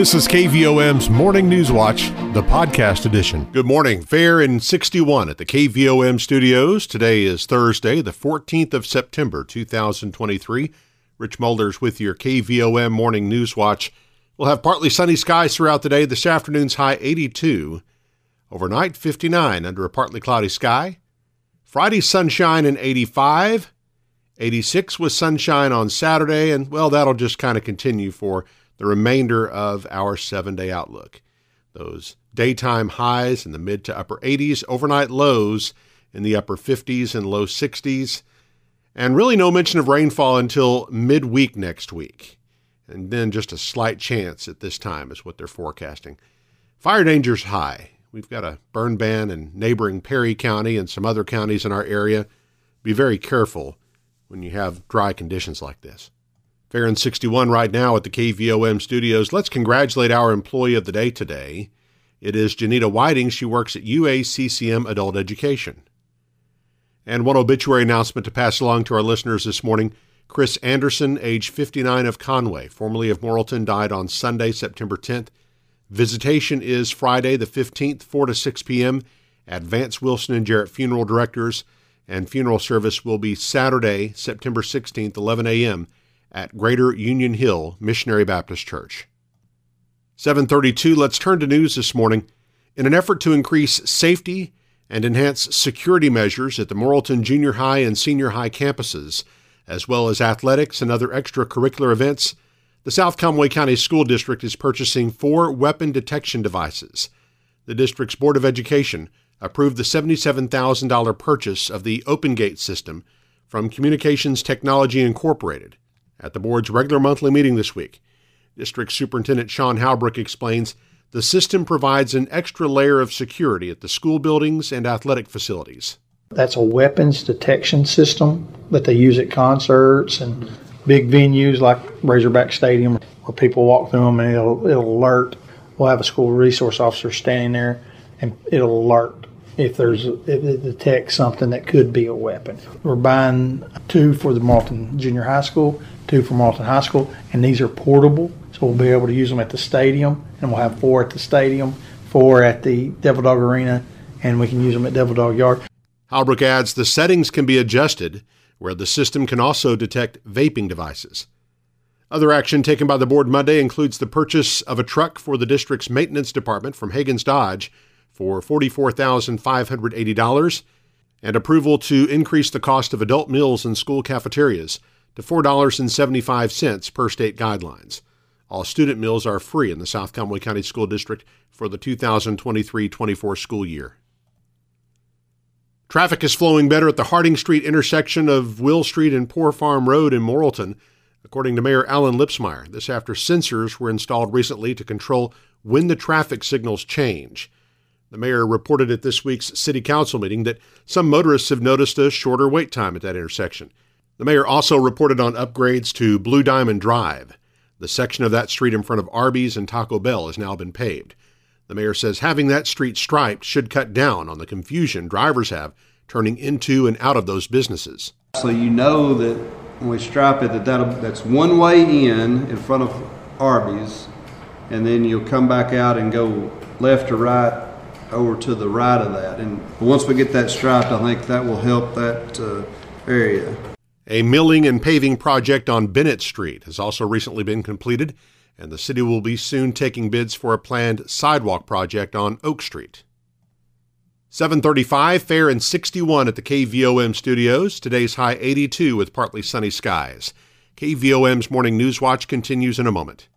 This is KVOM's Morning News Watch, the podcast edition. Good morning. Fair in 61 at the KVOM studios. Today is Thursday, the 14th of September, 2023. Rich Mulders with your KVOM Morning News Watch. We'll have partly sunny skies throughout the day. This afternoon's high 82. Overnight 59 under a partly cloudy sky. Friday sunshine and 85. 86 with sunshine on Saturday, and well, that'll just kind of continue for the remainder of our seven day outlook. Those daytime highs in the mid to upper 80s, overnight lows in the upper 50s and low 60s, and really no mention of rainfall until midweek next week. And then just a slight chance at this time is what they're forecasting. Fire danger's high. We've got a burn ban in neighboring Perry County and some other counties in our area. Be very careful when you have dry conditions like this. Fair in 61 right now at the KVOM studios. Let's congratulate our employee of the day today. It is Janita Whiting. She works at UACCM Adult Education. And one obituary announcement to pass along to our listeners this morning. Chris Anderson, age 59 of Conway, formerly of Morrilton, died on Sunday, September 10th. Visitation is Friday the 15th, 4 to 6 p.m. at Vance Wilson and Jarrett Funeral Directors, and funeral service will be Saturday, September 16th, 11 a.m at Greater Union Hill Missionary Baptist Church. 732, let's turn to news this morning. In an effort to increase safety and enhance security measures at the Morrilton Junior High and Senior High campuses, as well as athletics and other extracurricular events, the South Conway County School District is purchasing four weapon detection devices. The district's Board of Education approved the $77,000 purchase of the OpenGate system from Communications Technology Incorporated. At the board's regular monthly meeting this week, District Superintendent Sean Halbrook explains the system provides an extra layer of security at the school buildings and athletic facilities. That's a weapons detection system that they use at concerts and big venues like Razorback Stadium, where people walk through them and it'll, it'll alert. We'll have a school resource officer standing there and it'll alert if there's if it detects something that could be a weapon. We're buying two for the Morrilton Junior High School two for Morrilton High School, and these are portable, so we'll be able to use them at the stadium, and we'll have four at the stadium, four at the Devil Dog Arena, and we can use them at Devil Dog Yard. Halbrook adds the settings can be adjusted, where the system can also detect vaping devices. Other action taken by the board Monday includes the purchase of a truck for the district's maintenance department from Hagens Dodge for $44,580 and approval to increase the cost of adult meals in school cafeterias to $4.75 per state guidelines. All student meals are free in the South Conway County School District for the 2023 24 school year. Traffic is flowing better at the Harding Street intersection of Will Street and Poor Farm Road in Morrilton, according to Mayor Alan Lipsmeyer. This after sensors were installed recently to control when the traffic signals change. The mayor reported at this week's city council meeting that some motorists have noticed a shorter wait time at that intersection. The mayor also reported on upgrades to Blue Diamond Drive. The section of that street in front of Arby's and Taco Bell has now been paved. The mayor says having that street striped should cut down on the confusion drivers have turning into and out of those businesses. So you know that when we stripe it, that that's one way in in front of Arby's, and then you'll come back out and go left or right over to the right of that. And once we get that striped, I think that will help that uh, area. A milling and paving project on Bennett Street has also recently been completed, and the city will be soon taking bids for a planned sidewalk project on Oak Street. 735, fair and 61 at the KVOM studios. Today's high 82 with partly sunny skies. KVOM's Morning News Watch continues in a moment.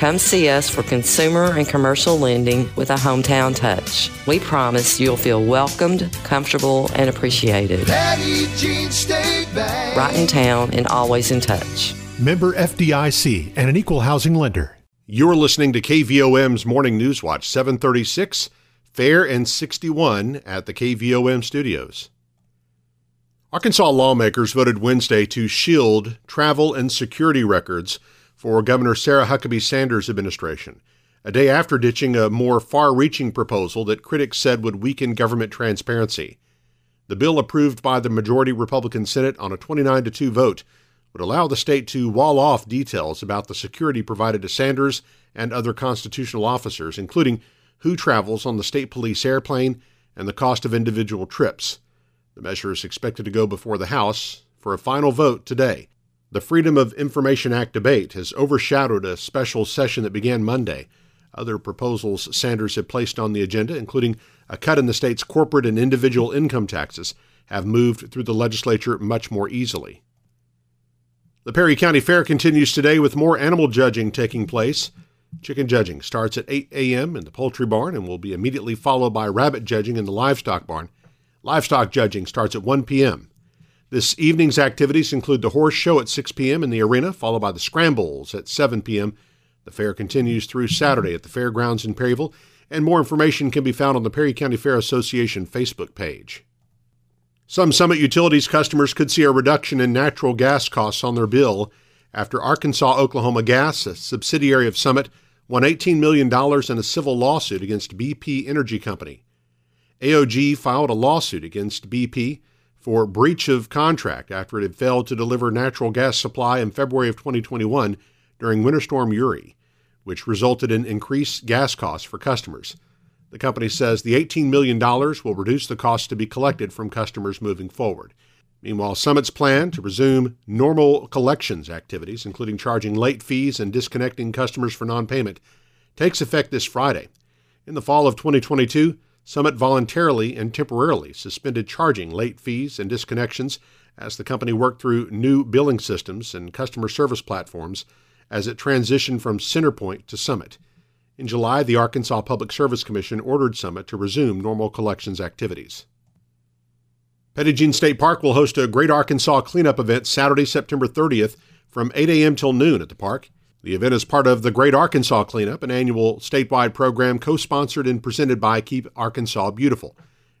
Come see us for consumer and commercial lending with a hometown touch. We promise you'll feel welcomed, comfortable, and appreciated. Right in town and always in touch. Member FDIC and an equal housing lender. You're listening to KVOM's Morning News Watch 736, Fair and 61 at the KVOM studios. Arkansas lawmakers voted Wednesday to shield travel and security records for Governor Sarah Huckabee Sanders' administration, a day after ditching a more far reaching proposal that critics said would weaken government transparency. The bill approved by the majority Republican Senate on a 29 to 2 vote would allow the state to wall off details about the security provided to Sanders and other constitutional officers, including who travels on the state police airplane and the cost of individual trips. The measure is expected to go before the House for a final vote today. The Freedom of Information Act debate has overshadowed a special session that began Monday. Other proposals Sanders had placed on the agenda, including a cut in the state's corporate and individual income taxes, have moved through the legislature much more easily. The Perry County Fair continues today with more animal judging taking place. Chicken judging starts at 8 a.m. in the poultry barn and will be immediately followed by rabbit judging in the livestock barn. Livestock judging starts at 1 p.m. This evening's activities include the horse show at 6 p.m. in the arena, followed by the scrambles at 7 p.m. The fair continues through Saturday at the fairgrounds in Perryville, and more information can be found on the Perry County Fair Association Facebook page. Some Summit Utilities customers could see a reduction in natural gas costs on their bill after Arkansas Oklahoma Gas, a subsidiary of Summit, won $18 million in a civil lawsuit against BP Energy Company. AOG filed a lawsuit against BP for breach of contract after it had failed to deliver natural gas supply in February of 2021 during Winter Storm Uri, which resulted in increased gas costs for customers. The company says the $18 million will reduce the costs to be collected from customers moving forward. Meanwhile, Summit's plan to resume normal collections activities, including charging late fees and disconnecting customers for non payment, takes effect this Friday. In the fall of 2022, Summit voluntarily and temporarily suspended charging late fees and disconnections as the company worked through new billing systems and customer service platforms as it transitioned from Centerpoint to Summit. In July, the Arkansas Public Service Commission ordered Summit to resume normal collections activities. Jean State Park will host a Great Arkansas Cleanup event Saturday, September 30th from 8 a.m. till noon at the park. The event is part of the Great Arkansas Cleanup, an annual statewide program co sponsored and presented by Keep Arkansas Beautiful.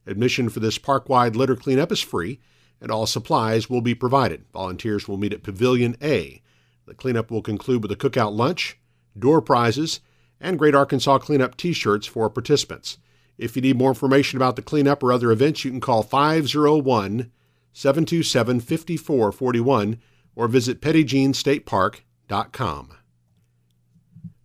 Admission for this park wide litter cleanup is free, and all supplies will be provided. Volunteers will meet at Pavilion A. The cleanup will conclude with a cookout lunch, door prizes, and Great Arkansas Cleanup t shirts for participants. If you need more information about the cleanup or other events, you can call 501 727 5441 or visit PettyJeanStatePark.com.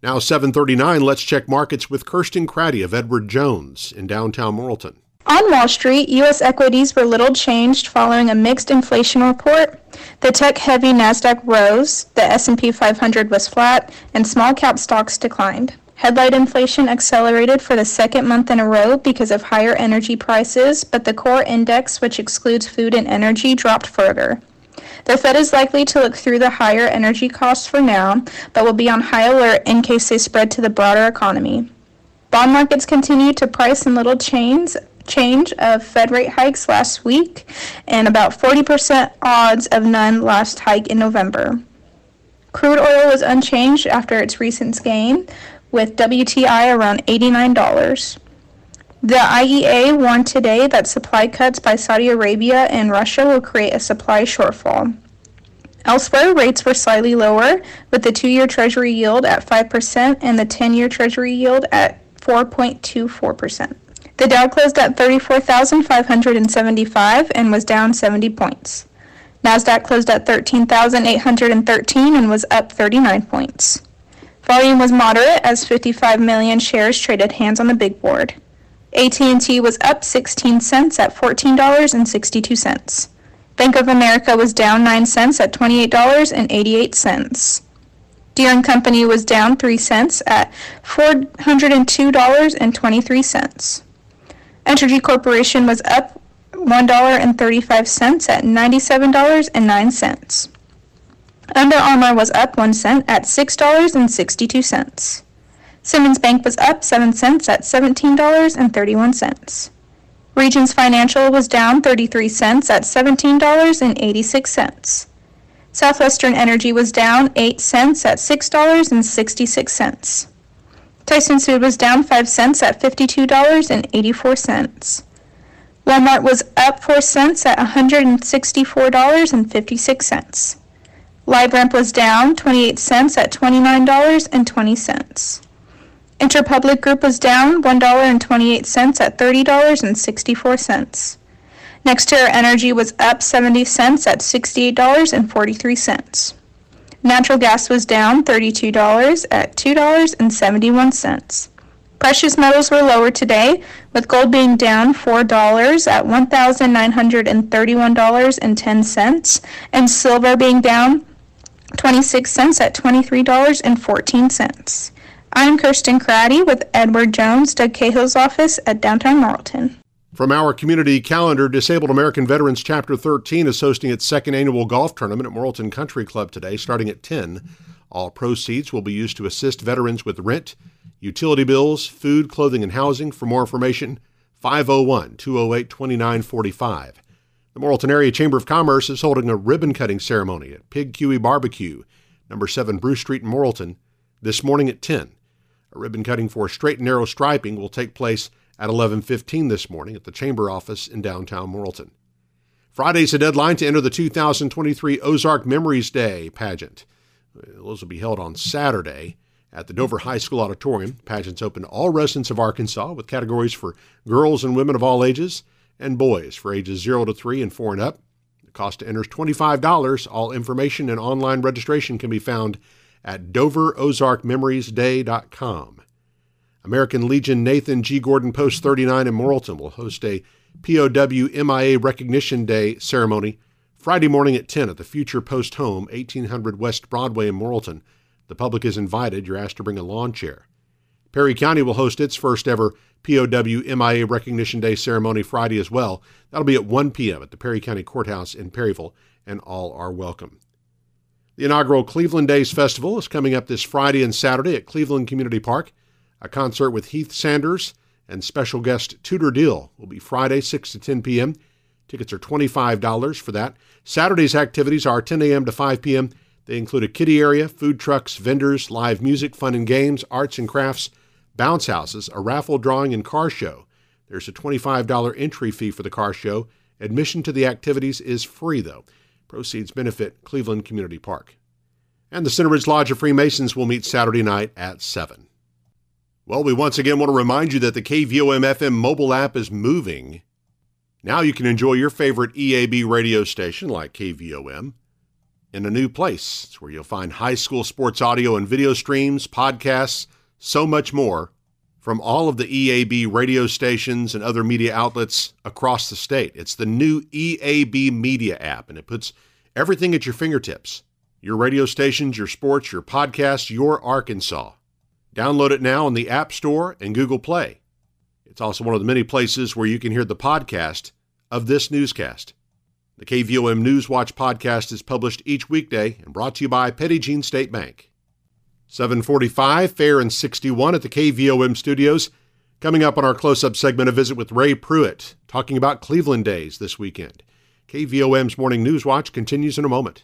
Now 739, let's check markets with Kirsten Craddy of Edward Jones in downtown Morrilton. On Wall Street, U.S. equities were little changed following a mixed inflation report. The tech-heavy Nasdaq rose, the S&P 500 was flat, and small-cap stocks declined. Headline inflation accelerated for the second month in a row because of higher energy prices, but the core index, which excludes food and energy, dropped further. The Fed is likely to look through the higher energy costs for now, but will be on high alert in case they spread to the broader economy. Bond markets continue to price in little chains change of Fed rate hikes last week and about 40% odds of none last hike in November. Crude oil was unchanged after its recent gain, with WTI around $89. The IEA warned today that supply cuts by Saudi Arabia and Russia will create a supply shortfall. Elsewhere, rates were slightly lower, with the two year Treasury yield at 5% and the 10 year Treasury yield at 4.24%. The Dow closed at 34,575 and was down 70 points. Nasdaq closed at 13,813 and was up 39 points. Volume was moderate as 55 million shares traded hands on the big board. AT&T was up 16 cents at $14.62. Bank of America was down 9 cents at $28.88. Deere & Company was down 3 cents at $402.23. Entergy Corporation was up $1.35 at $97.09. Under Armour was up 1 cent at $6.62. Simmons Bank was up 7 cents at $17.31. Regions Financial was down 33 cents at $17.86. Southwestern Energy was down 8 cents at $6.66. Tyson's Food was down 5 cents at $52.84. Walmart was up 4 cents at $164.56. LiveRamp was down 28 cents at $29.20. Interpublic Group was down $1.28 at $30.64. Next NextEra Energy was up 70 cents at $68.43. Natural gas was down $32 at $2.71. Precious metals were lower today, with gold being down $4 at $1,931.10 and silver being down 26 cents at $23.14. I'm Kirsten Craddy with Edward Jones, Doug Cahill's office at downtown Morrilton. From our community calendar, Disabled American Veterans Chapter 13 is hosting its second annual golf tournament at Morrilton Country Club today, starting at 10. All proceeds will be used to assist veterans with rent, utility bills, food, clothing, and housing. For more information, 501 208 2945. The Morrilton Area Chamber of Commerce is holding a ribbon cutting ceremony at Pig Cuey Barbecue, number 7 Bruce Street in Morrilton, this morning at 10. A ribbon cutting for straight and narrow striping will take place at 11:15 this morning at the chamber office in downtown Morrilton. Friday's the deadline to enter the 2023 Ozark Memories Day pageant. Those will be held on Saturday at the Dover High School Auditorium. Pageants open to all residents of Arkansas with categories for girls and women of all ages and boys for ages 0 to 3 and 4 and up. The cost to enter is $25. All information and online registration can be found at doverozarkmemoriesday.com. American Legion Nathan G. Gordon Post 39 in Morrilton will host a POW MIA Recognition Day ceremony Friday morning at 10 at the Future Post Home, 1800 West Broadway in Morrilton. The public is invited. You're asked to bring a lawn chair. Perry County will host its first ever POW MIA Recognition Day ceremony Friday as well. That'll be at 1 p.m. at the Perry County Courthouse in Perryville, and all are welcome. The inaugural Cleveland Days Festival is coming up this Friday and Saturday at Cleveland Community Park. A concert with Heath Sanders and special guest Tudor Deal will be Friday, 6 to 10 p.m. Tickets are $25 for that. Saturday's activities are 10 a.m. to 5 p.m. They include a kiddie area, food trucks, vendors, live music, fun and games, arts and crafts, bounce houses, a raffle drawing, and car show. There's a $25 entry fee for the car show. Admission to the activities is free, though. Proceeds benefit Cleveland Community Park. And the Center Ridge Lodge of Freemasons will meet Saturday night at 7. Well, we once again want to remind you that the KVOM FM mobile app is moving. Now you can enjoy your favorite EAB radio station like KVOM in a new place. It's where you'll find high school sports audio and video streams, podcasts, so much more from all of the EAB radio stations and other media outlets across the state. It's the new EAB Media app, and it puts everything at your fingertips your radio stations, your sports, your podcasts, your Arkansas. Download it now in the App Store and Google Play. It's also one of the many places where you can hear the podcast of this newscast. The KVOM News Watch podcast is published each weekday and brought to you by Petit Jean State Bank. 745, Fair and 61 at the KVOM studios. Coming up on our close up segment, a visit with Ray Pruitt, talking about Cleveland Days this weekend. KVOM's Morning News Watch continues in a moment.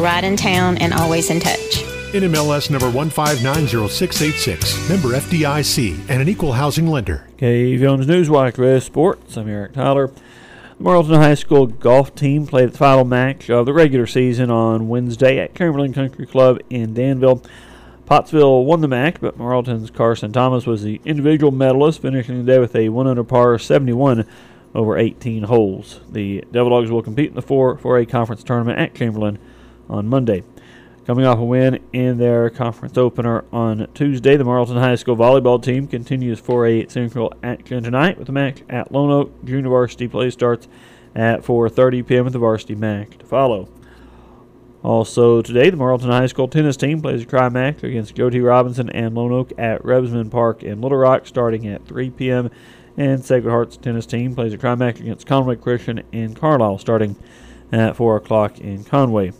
Right in town and always in touch. NMLS number 1590686, member FDIC, and an equal housing lender. KVOM's Newswatch Red Sports. I'm Eric Tyler. The Morrilton High School golf team played its final match of the regular season on Wednesday at Cumberland Country Club in Danville. Pottsville won the match, but Morrilton's Carson Thomas was the individual medalist, finishing the day with a 1 under par 71 over 18 holes. The Devil Dogs will compete in the 4 4A conference tournament at Chamberlain on Monday. Coming off a win in their conference opener on Tuesday, the Morrilton High School volleyball team continues 4A Central action tonight with the match at Lone Oak. Junior varsity play starts at 4:30 p.m. with the varsity match to follow. Also today, the Morrilton High School tennis team plays a tri-match against Joe T. Robinson and Lone Oak at Rebsamen Park in Little Rock starting at 3 p.m. And Sacred Hearts tennis team plays a tri-match against Conway Christian in Carlisle starting at 4 o'clock in Conway.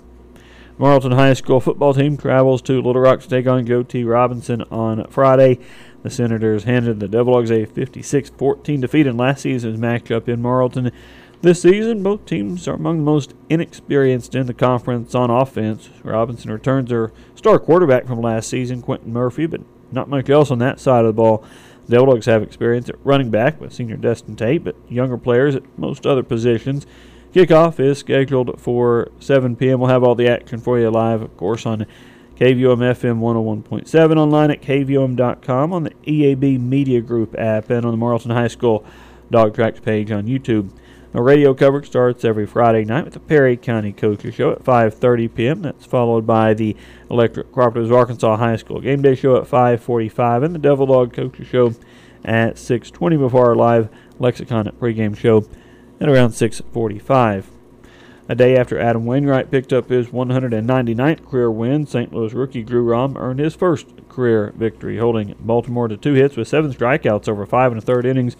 Morrilton High School football team travels to Little Rock to take on T. Robinson on Friday. The Senators handed the Devil-Dogs a 56-14 defeat in last season's matchup in Morrilton. This season, both teams are among the most inexperienced in the conference on offense. Robinson returns their star quarterback from last season, Quentin Murphy, but not much else on that side of the ball. The Devil-Dogs have experience at running back with senior Destin Tate, but younger players at most other positions. Kickoff is scheduled for 7 p.m. We'll have all the action for you live, of course, on KVOM FM 101.7, online at KVOM.com, on the EAB Media Group app, and on the Morrilton High School Dog Tracks page on YouTube. The radio coverage starts every Friday night with the Perry County Coaches Show at 5:30 p.m. That's followed by the Electric Cooperatives Arkansas High School Game Day Show at 5:45 and the Devil Dog Coaches Show at 6:20 before our live Lexicon pregame show at around 6:45. A day after Adam Wainwright picked up his 199th career win, St. Louis rookie Drew Rom earned his first career victory, holding Baltimore to two hits with seven strikeouts over five and a third innings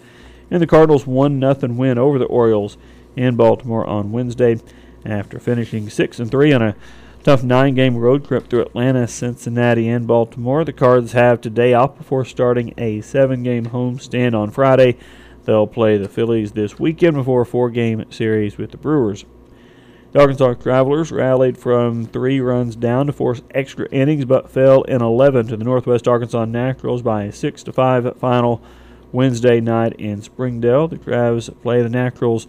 in the Cardinals' 1 0 win over the Orioles in Baltimore on Wednesday. After finishing 6 and 3 on a tough nine game road trip through Atlanta, Cincinnati, and Baltimore, the Cards have today off before starting a seven game homestand on Friday. They'll play the Phillies this weekend before a four game series with the Brewers. The Arkansas Travelers rallied from three runs down to force extra innings, but fell in 11 to the Northwest Arkansas Naturals by a 6 5 final Wednesday night in Springdale. The Travs play the Naturals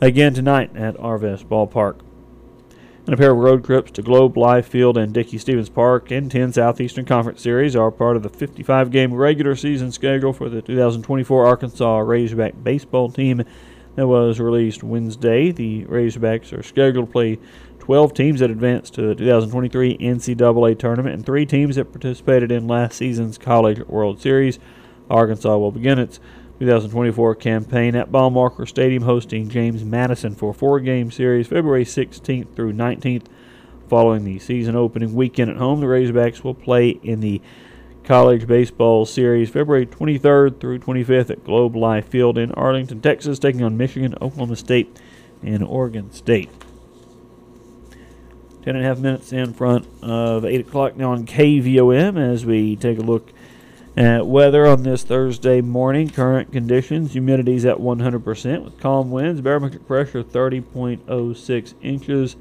again tonight at Arvest Ballpark. And a pair of road trips to Globe Life Field and Dickey Stephens Park in 10 Southeastern Conference Series are part of the 55 game regular season schedule for the 2024 Arkansas Razorback baseball team that was released Wednesday. The Razorbacks are scheduled to play 12 teams that advanced to the 2023 NCAA tournament and three teams that participated in last season's College World Series. Arkansas will begin its 2024 campaign at Baum-Walker Stadium, hosting James Madison for a four-game series February 16th through 19th. Following the season opening weekend at home, the Razorbacks will play in the College Baseball Series February 23rd through 25th at Globe Life Field in Arlington, Texas, taking on Michigan, Oklahoma State, and Oregon State. Ten and a half minutes in front of 8 o'clock now on KVOM as we take a look at weather on this Thursday morning, current conditions, humidity's at 100% with calm winds, barometric pressure 30.06 inches.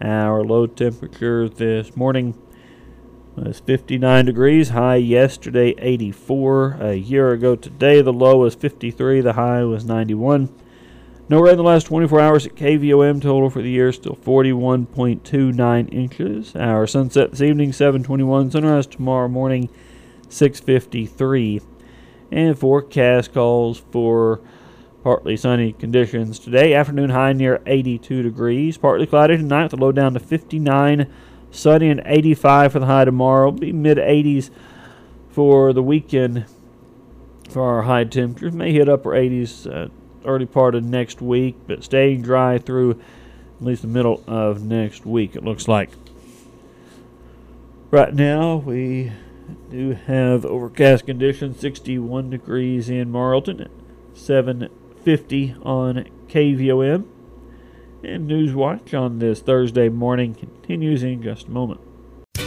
Our low temperature this morning was 59 degrees, high yesterday 84. A year ago today, the low was 53, the high was 91. No rain in the last 24 hours at KVOM. Total for the year still 41.29 inches. Our sunset this evening 7:21. Sunrise tomorrow morning 653. And forecast calls for partly sunny conditions today. Afternoon high near 82 degrees. Partly cloudy tonight with a low down to 59. Sunny and 85 for the high tomorrow. Be mid 80s for the weekend for our high temperatures. May hit upper 80s uh, early part of next week, but staying dry through at least the middle of next week, it looks like. Right now, we do have overcast conditions 61 degrees in Morrilton, 750 on KVOM. And Newswatch on this Thursday morning continues in just a moment.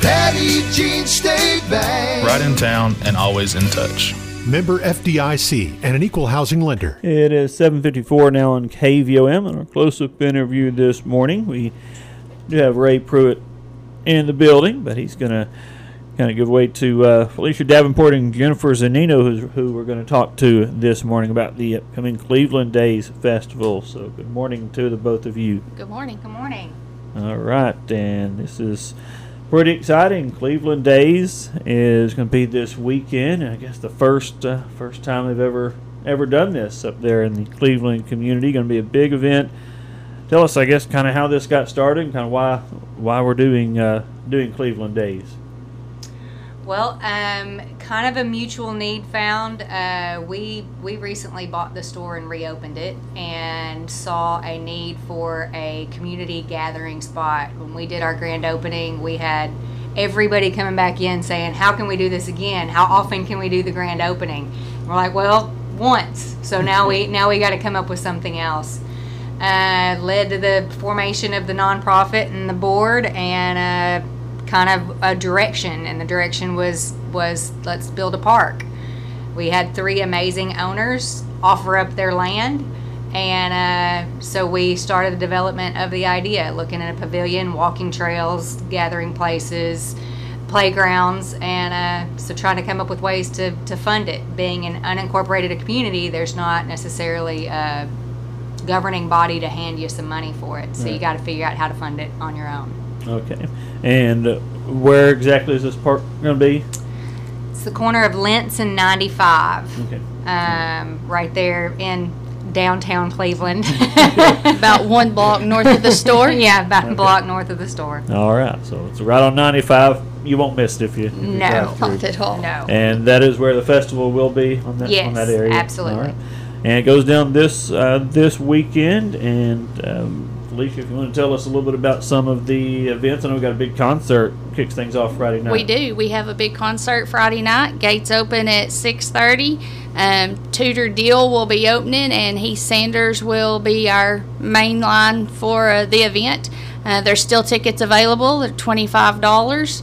Petit Jean State Bank. Right in town and always in touch. Member FDIC and an equal housing lender. It is 7:54 now on KVOM. On our close-up interview this morning, we do have Ray Pruitt in the building, but he's going to kind of give way to uh, Felicia Davenport and Jenifer Zunino, who's, who we're going to talk to this morning about the upcoming Cleveland Days Festival. So, good morning to the both of you. Good morning. Good morning. All right, and this is pretty exciting. Cleveland Days is going to be this weekend. I guess the first uh, first time they've ever ever done this up there in the Cleveland community. Going to be a big event. Tell us, I guess, kind of how this got started, and kind of why why we're doing uh, doing Cleveland Days. Well, um, kind of a mutual need found. Uh, we we recently bought the store and reopened it, and saw a need for a community gathering spot. When we did our grand opening, we had everybody coming back in saying, "How can we do this again? How often can we do the grand opening?" And we're like, "Well, once." So now we now we got to come up with something else. Uh, led to the formation of the nonprofit and the board, and. Uh, kind of a direction, and the direction was was let's build a park. We had three amazing owners offer up their land, and uh, so we started the development of the idea, looking at a pavilion, walking trails, gathering places, playgrounds, and uh, so trying to come up with ways to, to fund it. Being an unincorporated community, there's not necessarily a governing body to hand you some money for it, so you got to figure out how to fund it on your own. Okay. And uh, where exactly is this park going to be? It's the corner of Lentz and 95. Okay. Um, right there in downtown Cleveland. About one block north of the store? yeah, about Okay. a block north of the store. All right. So it's right on 95. You won't miss it if you. if No, drive through. Not at all. No. And that is where the festival will be on that on that Yes, area. absolutely. All right. And it goes down this uh, this weekend. And um, Felicia, if you want to tell us a little bit about some of the events, I know we got a big concert kicks things off Friday night. We do. We have a big concert Friday night. Gates open at 6:30. Um, Tudor Deal will be opening, and Heath Sanders will be our main line for uh, the event. Uh, there's still tickets available. They're twenty-five dollars.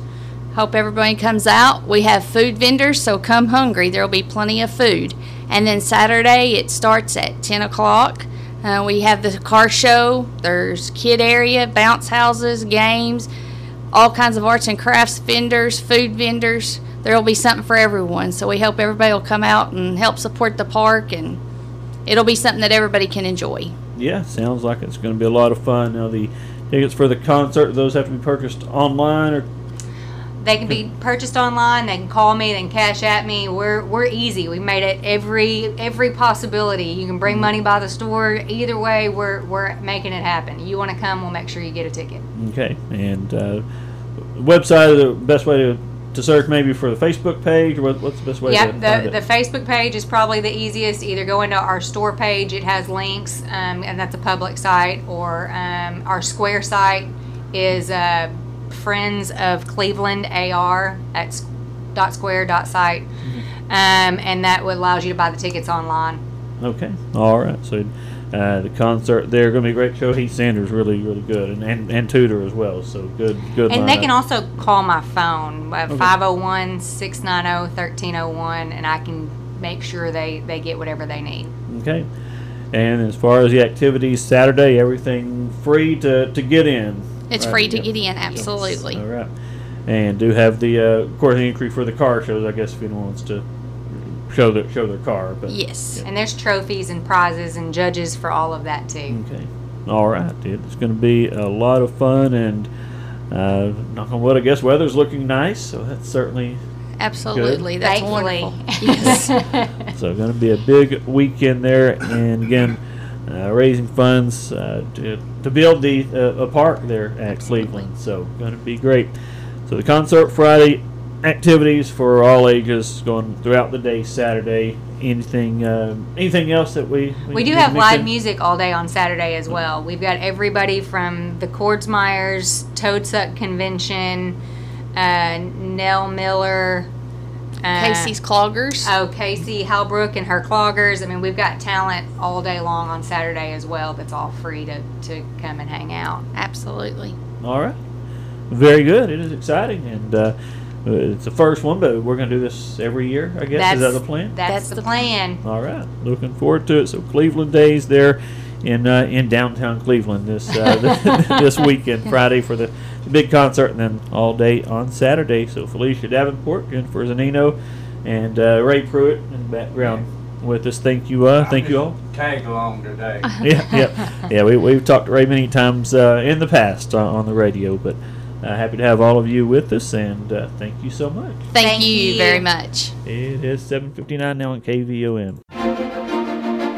Hope everybody comes out. We have food vendors, so come hungry. There will be plenty of food. And then Saturday it starts at 10 o'clock. Uh, we have the car show. There's kid area, bounce houses, games, all kinds of arts and crafts vendors, food vendors. There will be something for everyone. So we hope everybody will come out and help support the park, and it'll be something that everybody can enjoy. Yeah, sounds like it's going to be a lot of fun. Now the tickets for the concert, those have to be purchased online or They can be purchased online. They can call me. They can cash at me. We're we're easy. We made it every every possibility. You can bring money by the store. Either way, we're we're making it happen. You want to come? We'll make sure you get a ticket. Okay, and uh, website is the best way to, to search maybe for the Facebook page or what, what's the best way find the, the Facebook page is probably the easiest. Either go into our store page, it has links, um, and that's a public site, or um, our Square site is uh, Friends of Cleveland AR at dot square dot site, Mm-hmm. um, and that would allows you to buy the tickets online. Okay, all right. So uh, the concert there going to be a great show. Heath Sanders really really good, and and, and Tudor as well. So good good. And they can also call my phone, uh, Okay. 501 690 1301, and I can make sure they, they get whatever they need. Okay. And as far as the activities, Saturday, everything free to, to get in. It's right? free to Yeah. get in, absolutely. All right. And do have the uh, of course the entry for the car shows. I guess if anyone wants to show their show their car. But Yes. And there's trophies and prizes and judges for all of that too. Okay. All right, dude. It's going to be a lot of fun, and uh, knock on wood, I guess weather's looking nice, so that's certainly Absolutely. That's Thankfully. wonderful. Yes. so. Going to be a big weekend there, and again, raising funds uh, to, to build the uh, a park there at Cleveland. So going to be great. So the concert Friday, activities for all ages going throughout the day Saturday. Anything uh, anything else that we We do have live in? music all day on Saturday as well. We've got everybody from the Cordsmeyers, Toadsuck Convention, uh, Nell Miller, uh, Casey's Cloggers. Oh, Casey Halbrook and her cloggers. I mean, we've got talent all day long on Saturday as well. That's all free to, to come and hang out. Absolutely. All right. Very good. It is exciting, and uh, it's the first one, but we're going to do this every year. I guess is that the plan? That's, the plan. All right. Looking forward to it. So Cleveland Days there in uh, in downtown Cleveland this uh, this weekend, Friday for the, big concert, and then all day on Saturday. So Felicia Davenport, Jenifer Zunino, and uh, Ray Pruitt in the background with us. Thank you, uh, thank you all. Tag along today. yeah, yeah, yeah. We we've talked to Ray many times uh, in the past uh, on the radio, but. Uh, happy to have all of you with us, and thank you so much. Thank, thank you very much. It is 7:59 now on KVOM.